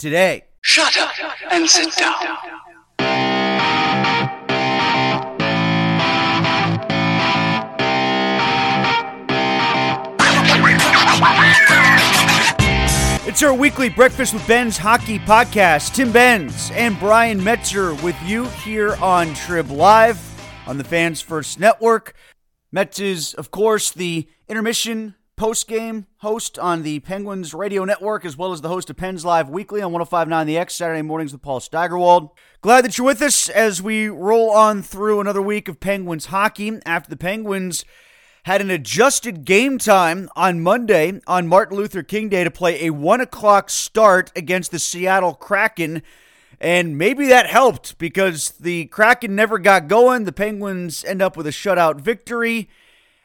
today. Shut up and sit down. It's our weekly Breakfast with Benz hockey podcast. Tim Benz and Brian Metzer with you here on Trib Live on the Fans First Network. Metz is, of course, the intermission post game host on the Penguins radio network, as well as the host of Pens Live Weekly on 1059 The X, Saturday mornings with Paul Steigerwald. Glad that you're with us as we roll on through another week of Penguins hockey after the Penguins had an adjusted game time on Monday on Martin Luther King Day to play a 1 o'clock start against the Seattle Kraken. And maybe that helped because the Kraken never got going. The Penguins end up with a shutout victory.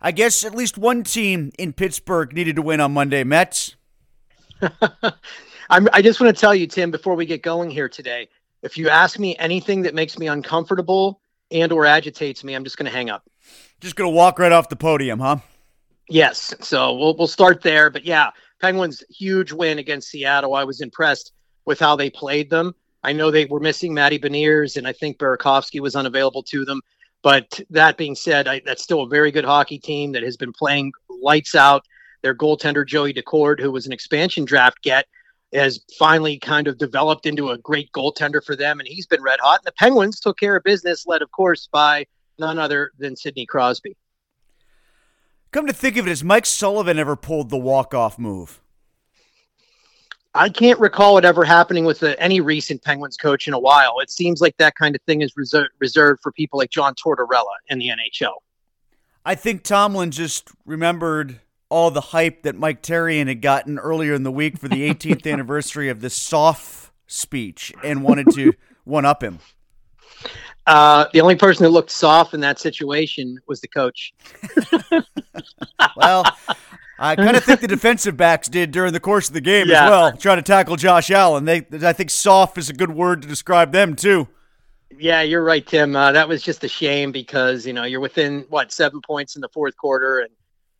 I guess at least one team in Pittsburgh needed to win on Monday, Metz. I'm, I just want to tell you, Tim, before we get going here today, if you ask me anything that makes me uncomfortable and or agitates me, I'm just going to hang up. Just going to walk right off the podium, huh? Yes. So we'll we'll start there. But yeah, Penguins huge win against Seattle. I was impressed with how they played them. I know they were missing Matty Beniers, and I think Burakovsky was unavailable to them. But that being said, I, that's still a very good hockey team that has been playing lights out. Their goaltender Joey Daccord, who was an expansion draft get, has finally kind of developed into a great goaltender for them, and he's been red hot. And the Penguins took care of business, led, of course, by none other than Sidney Crosby. Come to think of it, has Mike Sullivan ever pulled the walk-off move? I can't recall it ever happening with a, any recent Penguins coach in a while. It seems like that kind of thing is reser- reserved for people like John Tortorella in the NHL. I think Tomlin just remembered all the hype that Mike Therrien had gotten earlier in the week for the 18th anniversary of the soft speech and wanted to one up him. Uh, the only person who looked soft in that situation was the coach. well, I kind of think the defensive backs did during the course of the game yeah. as well, trying to tackle Josh Allen. They, I think, soft is a good word to describe them too. Yeah, you're right, Tim. Uh, that was just a shame because you know you're within what seven points in the fourth quarter, and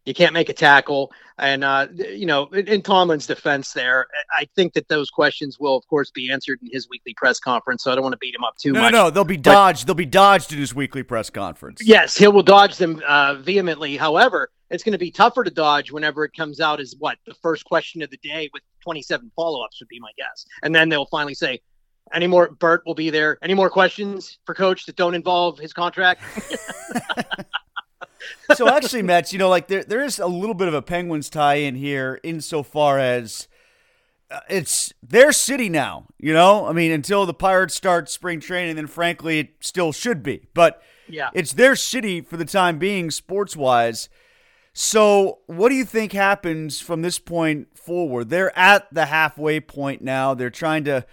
you can't make a tackle. And uh, you know, in, in, Tomlin's defense, there, I think that those questions will, of course, be answered in his weekly press conference. So I don't want to beat him up too no, much. No, no, they'll be dodged. But, they'll be dodged in his weekly press conference. Yes, he will dodge them uh, vehemently. However, it's going to be tougher to dodge whenever it comes out as what the first question of the day with 27 follow-ups would be my guess, and then they'll finally say, "Any more?" Bert will be there. Any more questions for Coach that don't involve his contract? so actually, Metz, you know, like there there is a little bit of a Penguins tie in here insofar as uh, it's their city now. You know, I mean, until the Pirates start spring training, then frankly, it still should be. But yeah, it's their city for the time being, sports wise. So, what do you think happens from this point forward? They're at the halfway point now. They're trying to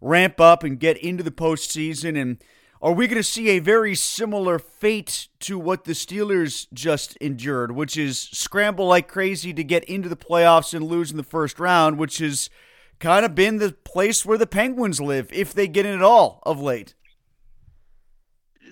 ramp up and get into the postseason and are we going to see a very similar fate to what the Steelers just endured, which is scramble like crazy to get into the playoffs and lose in the first round, which has kind of been the place where the Penguins live, if they get in at all of late?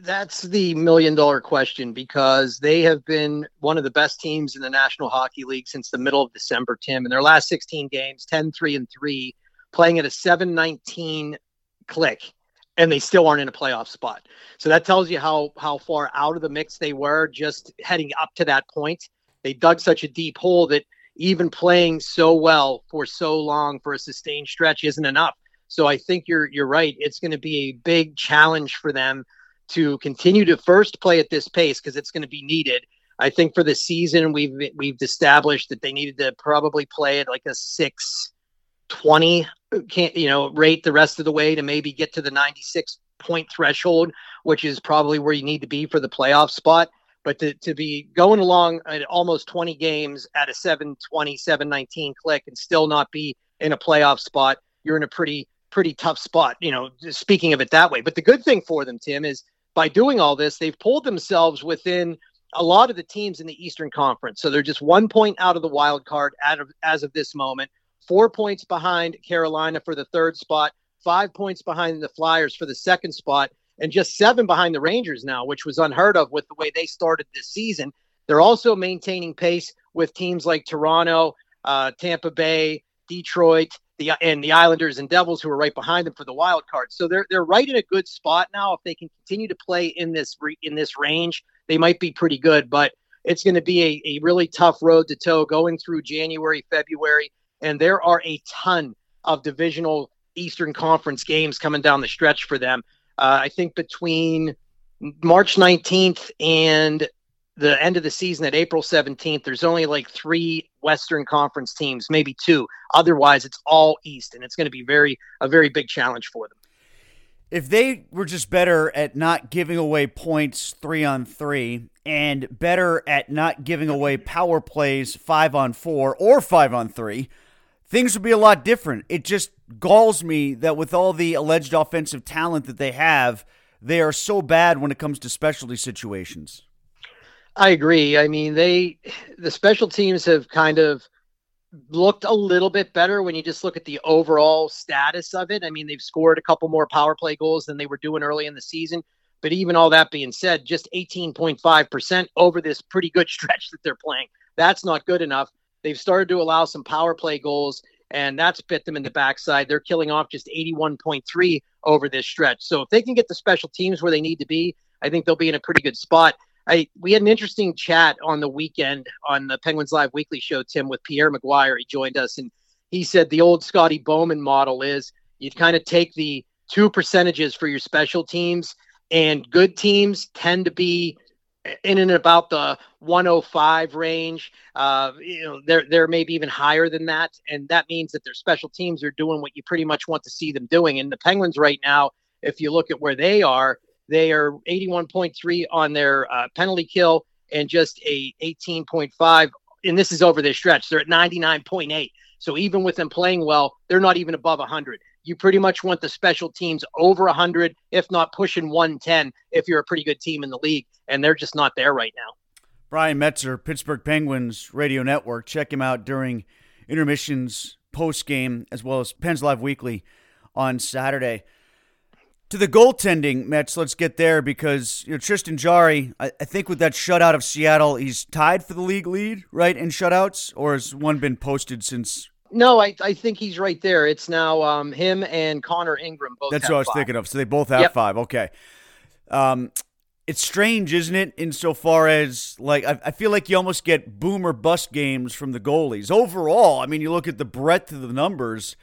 That's the million dollar question because they have been one of the best teams in the National Hockey League since the middle of December, Tim. In their last 16 games, 10 3 and 3, playing at a 719 click and they still aren't in a playoff spot. So that tells you how how far out of the mix they were just heading up to that point. They dug such a deep hole that even playing so well for so long for a sustained stretch isn't enough. So I think you're you're right. It's going to be a big challenge for them to continue to first play at this pace because it's going to be needed. I think for the season we've we've established that they needed to probably play at like a six 20 can't you know rate the rest of the way to maybe get to the 96 point threshold which is probably where you need to be for the playoff spot but to, to be going along at almost 20 games at a 720 719 click and still not be in a playoff spot you're in a pretty pretty tough spot, you know, speaking of it that way. But the good thing for them, Tim, is by doing all this, they've pulled themselves within a lot of the teams in the Eastern Conference. So they're just one point out of the wild card of, as of this moment, four points behind Carolina for the third spot, five points behind the Flyers for the second spot, and just seven behind the Rangers now, which was unheard of with the way they started this season. They're also maintaining pace with teams like Toronto, uh, Tampa Bay, Detroit, the and the Islanders and Devils who are right behind them for the wild card. So they're they're right in a good spot now. If they can continue to play in this in this range, they might be pretty good. But it's going to be a, a really tough road to toe going through January, February, and there are a ton of divisional Eastern Conference games coming down the stretch for them. Uh, I think between March 19th and the end of the season at April 17th, there's only like three Western Conference teams, maybe two. Otherwise, it's all East, and it's going to be very a very big challenge for them. If they were just better at not giving away points three on three and better at not giving away power plays five on four or five on three, things would be a lot different. It just galls me that with all the alleged offensive talent that they have, they are so bad when it comes to specialty situations. I agree. I mean, they the special teams have kind of looked a little bit better when you just look at the overall status of it. I mean, they've scored a couple more power play goals than they were doing early in the season. But even all that being said, just 18.5% over this pretty good stretch that they're playing. That's not good enough. They've started to allow some power play goals, and that's bit them in the backside. They're killing off just 81.3 over this stretch. So if they can get the special teams where they need to be, I think they'll be in a pretty good spot. I we had an interesting chat on the weekend on the Penguins Live Weekly show, Tim, with Pierre McGuire. He joined us and he said the old Scotty Bowman model is you kind of take the two percentages for your special teams, and good teams tend to be in and about the 105 range. Uh, you know, they're they're maybe even higher than that, and that means that their special teams are doing what you pretty much want to see them doing. And the Penguins right now, if you look at where they are, they are 81.3 on their uh, penalty kill and just a 18.5. And this is over their stretch. They're at 99.8. So even with them playing well, they're not even above 100. You pretty much want the special teams over 100, if not pushing 110, if you're a pretty good team in the league. And they're just not there right now. Brian Metzer, Pittsburgh Penguins Radio Network. Check him out during intermissions, post game, as well as Pens Live Weekly on Saturday. To the goaltending, Metz, let's get there because you know, Tristan Jarry, I, I, think with that shutout of Seattle, he's tied for the league lead, right, in shutouts, or has one been posted since? No, I, I think he's right there. It's now um, him and Connor Ingram both. That's what I was five. thinking of. So they both have yep. five. Okay. Um, it's strange, isn't it? Insofar as like I, I feel like you almost get boomer bust games from the goalies. Overall, I mean, you look at the breadth of the numbers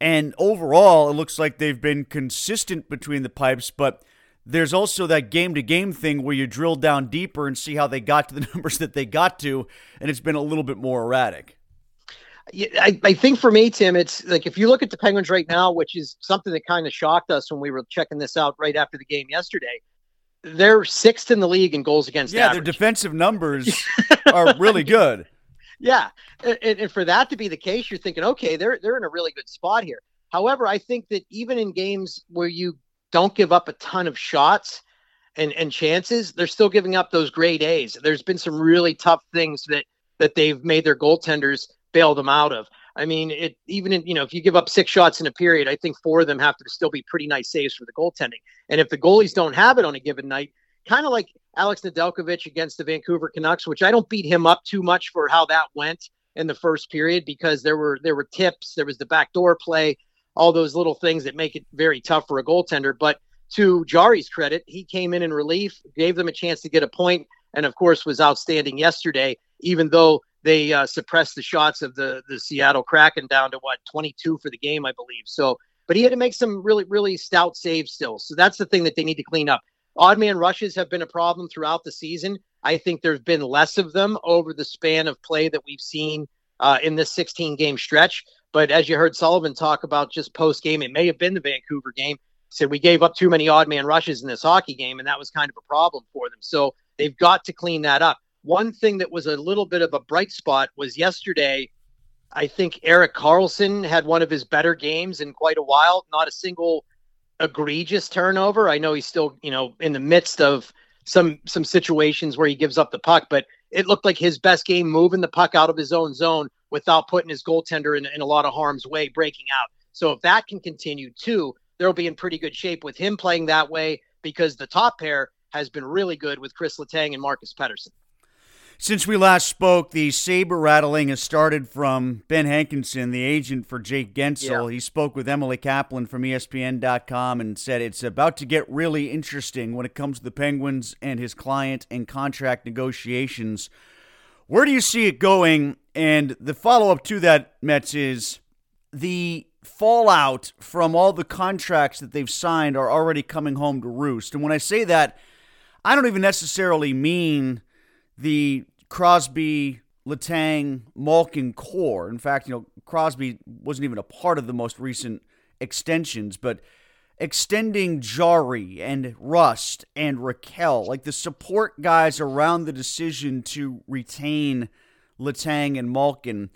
and overall, it looks like they've been consistent between the pipes, but there's also that game to game thing where you drill down deeper and see how they got to the numbers that they got to, and it's been a little bit more erratic. I, I think for me, Tim, it's like if you look at the Penguins right now, which is something that kind of shocked us when we were checking this out right after the game yesterday. They're sixth in the league in goals against. Yeah, average. their defensive numbers are really good. Yeah, and, and, for that to be the case, you're thinking, okay, they're they're in a really good spot here. However, I think that even in games where you don't give up a ton of shots and and chances, they're still giving up those great A's. There's been some really tough things that that they've made their goaltenders bail them out of. I mean, it even in, you know if you give up six shots in a period, I think four of them have to still be pretty nice saves for the goaltending. And if the goalies don't have it on a given night, kind of like Alex Nedeljkovic against the Vancouver Canucks, which I don't beat him up too much for how that went in the first period because there were there were tips, there was the backdoor play, all those little things that make it very tough for a goaltender. But to Jarry's credit, he came in in relief, gave them a chance to get a point, and of course was outstanding yesterday. Even though they uh, suppressed the shots of the the Seattle Kraken down to what 22 for the game, I believe. So, but he had to make some really really stout saves still. So that's the thing that they need to clean up. Odd man rushes have been a problem throughout the season. I think there's been less of them over the span of play that we've seen uh, in this 16 game stretch. But as you heard Sullivan talk about just post game, it may have been the Vancouver game. Said we gave up too many odd man rushes in this hockey game, and that was kind of a problem for them. So they've got to clean that up. One thing that was a little bit of a bright spot was yesterday. I think Erik Karlsson had one of his better games in quite a while. Not a single egregious turnover. I know he's still, you know, in the midst of some some situations where he gives up the puck, but it looked like his best game moving the puck out of his own zone without putting his goaltender in, in a lot of harm's way, breaking out. So if that can continue too, they'll be in pretty good shape with him playing that way because the top pair has been really good with Chris Letang and Marcus Pettersson. Since we last spoke, the saber rattling has started from Ben Hankinson, the agent for Jake Guentzel. Yeah. He spoke with Emily Kaplan from ESPN.com and said it's about to get really interesting when it comes to the Penguins and his client and contract negotiations. Where do you see it going? And the follow up to that, Mets, is the fallout from all the contracts that they've signed are already coming home to roost. And when I say that, I don't even necessarily mean the Crosby, Letang, Malkin core. In fact, you know, Crosby wasn't even a part of the most recent extensions, but extending Jarry and Rust and Rakell, like the support guys around the decision to retain Letang and Malkin,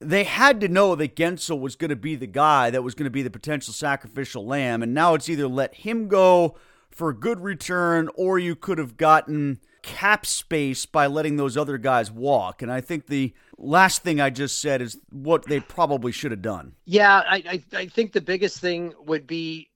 they had to know that Guentzel was going to be the guy that was going to be the potential sacrificial lamb. And now it's either let him go for a good return or you could have gotten cap space by letting those other guys walk. And I think the last thing I just said is what they probably should have done. Yeah, I, I, I think the biggest thing would be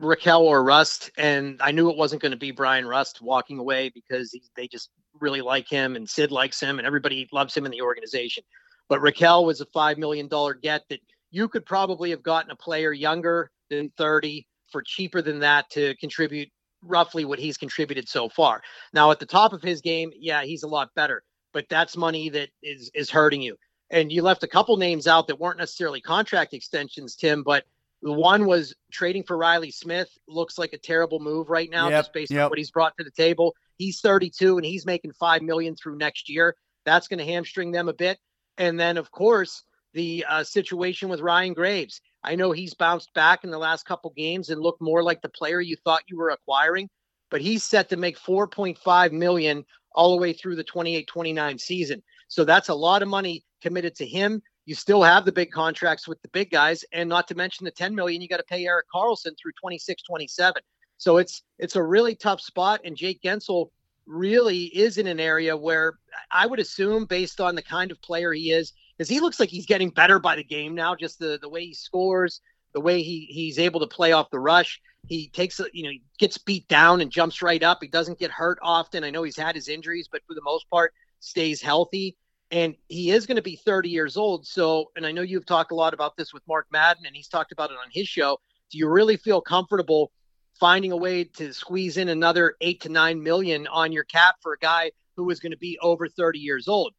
Rakell or Rust. And I knew it wasn't going to be Bryan Rust walking away because he, they just really like him and Sid likes him and everybody loves him in the organization. But Rakell was a $5 million get that you could probably have gotten a player younger than 30 for cheaper than that to contribute roughly what he's contributed so far. Now at the top of his game, yeah, he's a lot better, but that's money that is is hurting you. And you left a couple names out that weren't necessarily contract extensions, Tim, but the one was trading for Reilly Smith looks like a terrible move right now, yep, just based yep. on what he's brought to the table. He's 32 and he's making five million through next year. That's going to hamstring them a bit. And then, of course, the uh, situation with Ryan Graves. I know he's bounced back in the last couple games and looked more like the player you thought you were acquiring, but he's set to make 4.5 million all the way through the 28-29 season. So that's a lot of money committed to him. You still have the big contracts with the big guys, and not to mention the 10 million you got to pay Erik Karlsson through 26, 27. So it's it's a really tough spot, and Jake Guentzel really is in an area where I would assume, based on the kind of player he is, because he looks like he's getting better by the game now. Just the the way he scores, the way he he's able to play off the rush. He takes you know he gets beat down and jumps right up. He doesn't get hurt often. I know he's had his injuries, but for the most part, stays healthy. And he is going to be 30 years old. So, and I know you've talked a lot about this with Mark Madden, and he's talked about it on his show. Do you really feel comfortable finding a way to squeeze in another eight to nine million on your cap for a guy who is going to be over 30 years old?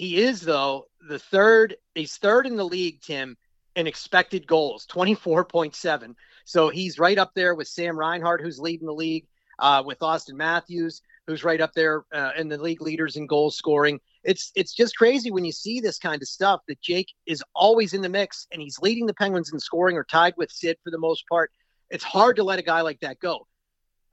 He is, though, the third, he's third in the league, Tim, in expected goals, 24.7. So he's right up there with Sam Reinhart, who's leading the league, uh, with Auston Matthews, who's right up there uh, in the league leaders in goal scoring. It's it's just crazy when you see this kind of stuff that Jake is always in the mix and he's leading the Penguins in scoring or tied with Sid for the most part. It's hard to let a guy like that go.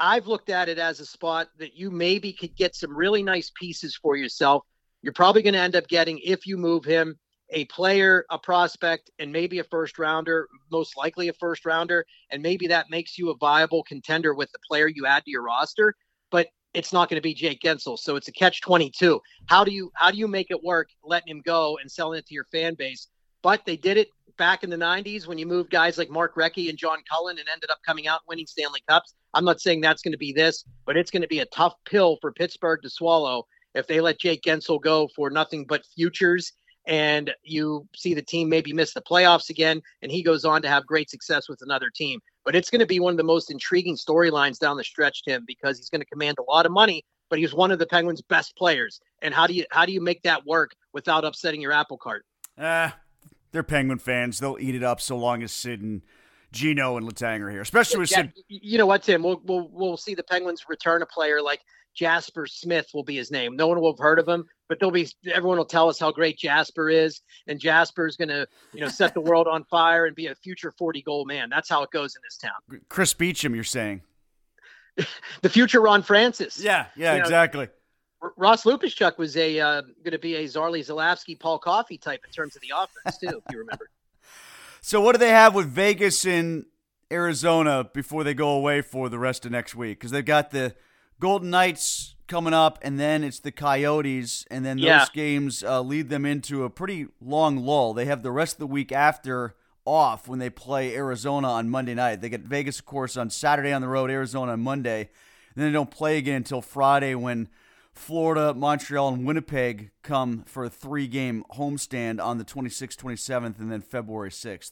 I've looked at it as a spot that you maybe could get some really nice pieces for yourself you're probably going to end up getting, if you move him, a player, a prospect, and maybe a first rounder, most likely a first rounder, and maybe that makes you a viable contender with the player you add to your roster. But it's not going to be Jake Guentzel. so it's a catch twenty two. How do you how do you make it work, letting him go and selling it to your fan base? But they did it back in the '90s when you moved guys like Mark Recchi and John Cullen and ended up coming out winning Stanley Cups. I'm not saying that's going to be this, but it's going to be a tough pill for Pittsburgh to swallow if they let Jake Guentzel go for nothing but futures and you see the team maybe miss the playoffs again and he goes on to have great success with another team. But it's going to be one of the most intriguing storylines down the stretch, Tim, because he's going to command a lot of money, but he's one of the Penguins' best players. And how do you how do you make that work without upsetting your apple cart? Uh, they're Penguin fans. They'll eat it up so long as Sid and Gino and Letang are here, especially with yeah. You know what, Tim? We'll, we'll we'll see the Penguins return a player like Jasper Smith will be his name. No one will have heard of him, but there'll be everyone will tell us how great Jasper is, and Jasper is going to you know set the world on fire and be a future forty goal man. That's how it goes in this town. Chris Beecham, you're saying the future Ron Francis. Yeah, yeah, you know, exactly. Ross Lupaschuk was a uh, going to be a Zarley Zalapski, Paul Coffey type in terms of the offense too, if you remember. So what do they have with Vegas and Arizona before they go away for the rest of next week? Because they've got the Golden Knights coming up, and then it's the Coyotes, and then those Yeah. games uh, lead them into a pretty long lull. They have the rest of the week after off when they play Arizona on Monday night. They get Vegas, of course, on Saturday on the road, Arizona on Monday, and then they don't play again until Friday when Florida, Montreal, and Winnipeg come for a three-game homestand on the 26th, 27th, and then February 6th.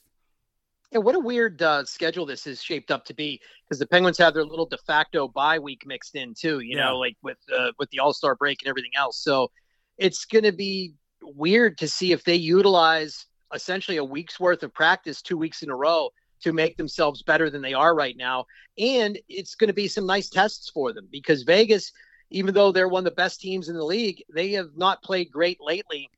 Yeah, what a weird uh, schedule this is shaped up to be because the Penguins have their little de facto bye week mixed in too. You Yeah. know, like with uh, with the All Star break and everything else. So it's going to be weird to see if they utilize essentially a week's worth of practice two weeks in a row to make themselves better than they are right now. And it's going to be some nice tests for them because Vegas, even though they're one of the best teams in the league, they have not played great lately.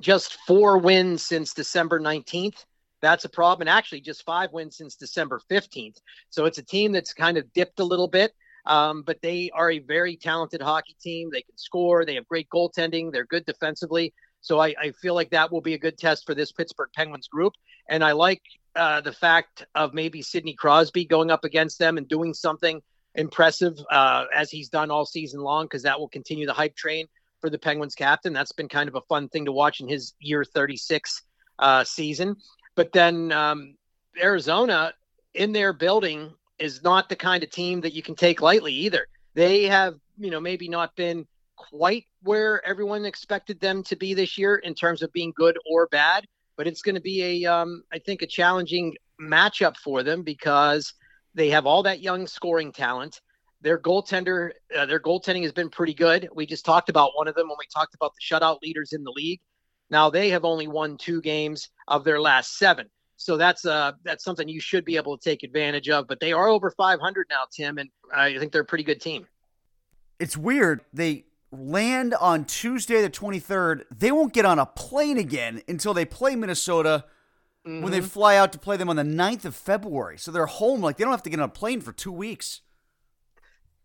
Just four wins since December 19th. That's a problem. And actually, just five wins since December 15th. So it's a team that's kind of dipped a little bit. Um, but they are a very talented hockey team. They can score. They have great goaltending. They're good defensively. So I, I feel like that will be a good test for this Pittsburgh Penguins group. And I like uh, the fact of maybe Sidney Crosby going up against them and doing something impressive uh, as he's done all season long, because that will continue the hype train for the Penguins captain. That's been kind of a fun thing to watch in his year 36 uh, season. But then um, Arizona in their building is not the kind of team that you can take lightly either. They have, you know, maybe not been quite where everyone expected them to be this year in terms of being good or bad, but it's going to be a, um, I think, a challenging matchup for them because they have all that young scoring talent. Their goaltender, uh, their goaltending has been pretty good. We just talked about one of them when we talked about the shutout leaders in the league. Now they have only won two games of their last seven. So that's uh that's something you should be able to take advantage of. But they are over 500 now, Tim, and I think they're a pretty good team. It's weird. They land on Tuesday the 23rd. They won't get on a plane again until they play Minnesota when they fly out to play them on the 9th of February. So they're home. Like they don't have to get on a plane for two weeks.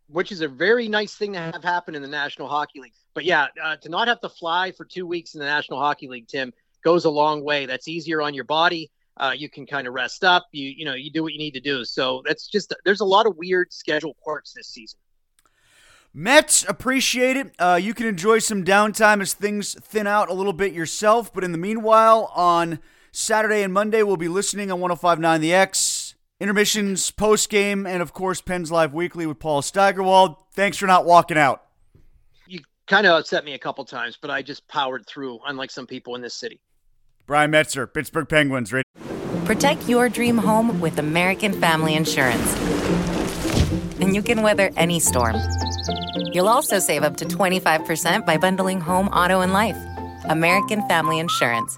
which is a very nice thing to have happen in the National Hockey League. But yeah, uh, to not have to fly for two weeks in the National Hockey League, Tim, goes a long way. That's easier on your body. Uh, you can kind of rest up. You you know you do what you need to do. So that's just there's a lot of weird schedule quirks this season. Metz appreciate it. Uh, you can enjoy some downtime as things thin out a little bit yourself. But in the meanwhile, on Saturday and Monday, we'll be listening on 1059 The X, intermissions, post game, and of course, Pens Live Weekly with Paul Steigerwald. Thanks for not walking out. You kind of upset me a couple times, but I just powered through, unlike some people in this city. Brian Metzer, Pittsburgh Penguins. Radio. Protect your dream home with American Family Insurance. And you can weather any storm. You'll also save up to 25% by bundling home, auto, and life. American Family Insurance.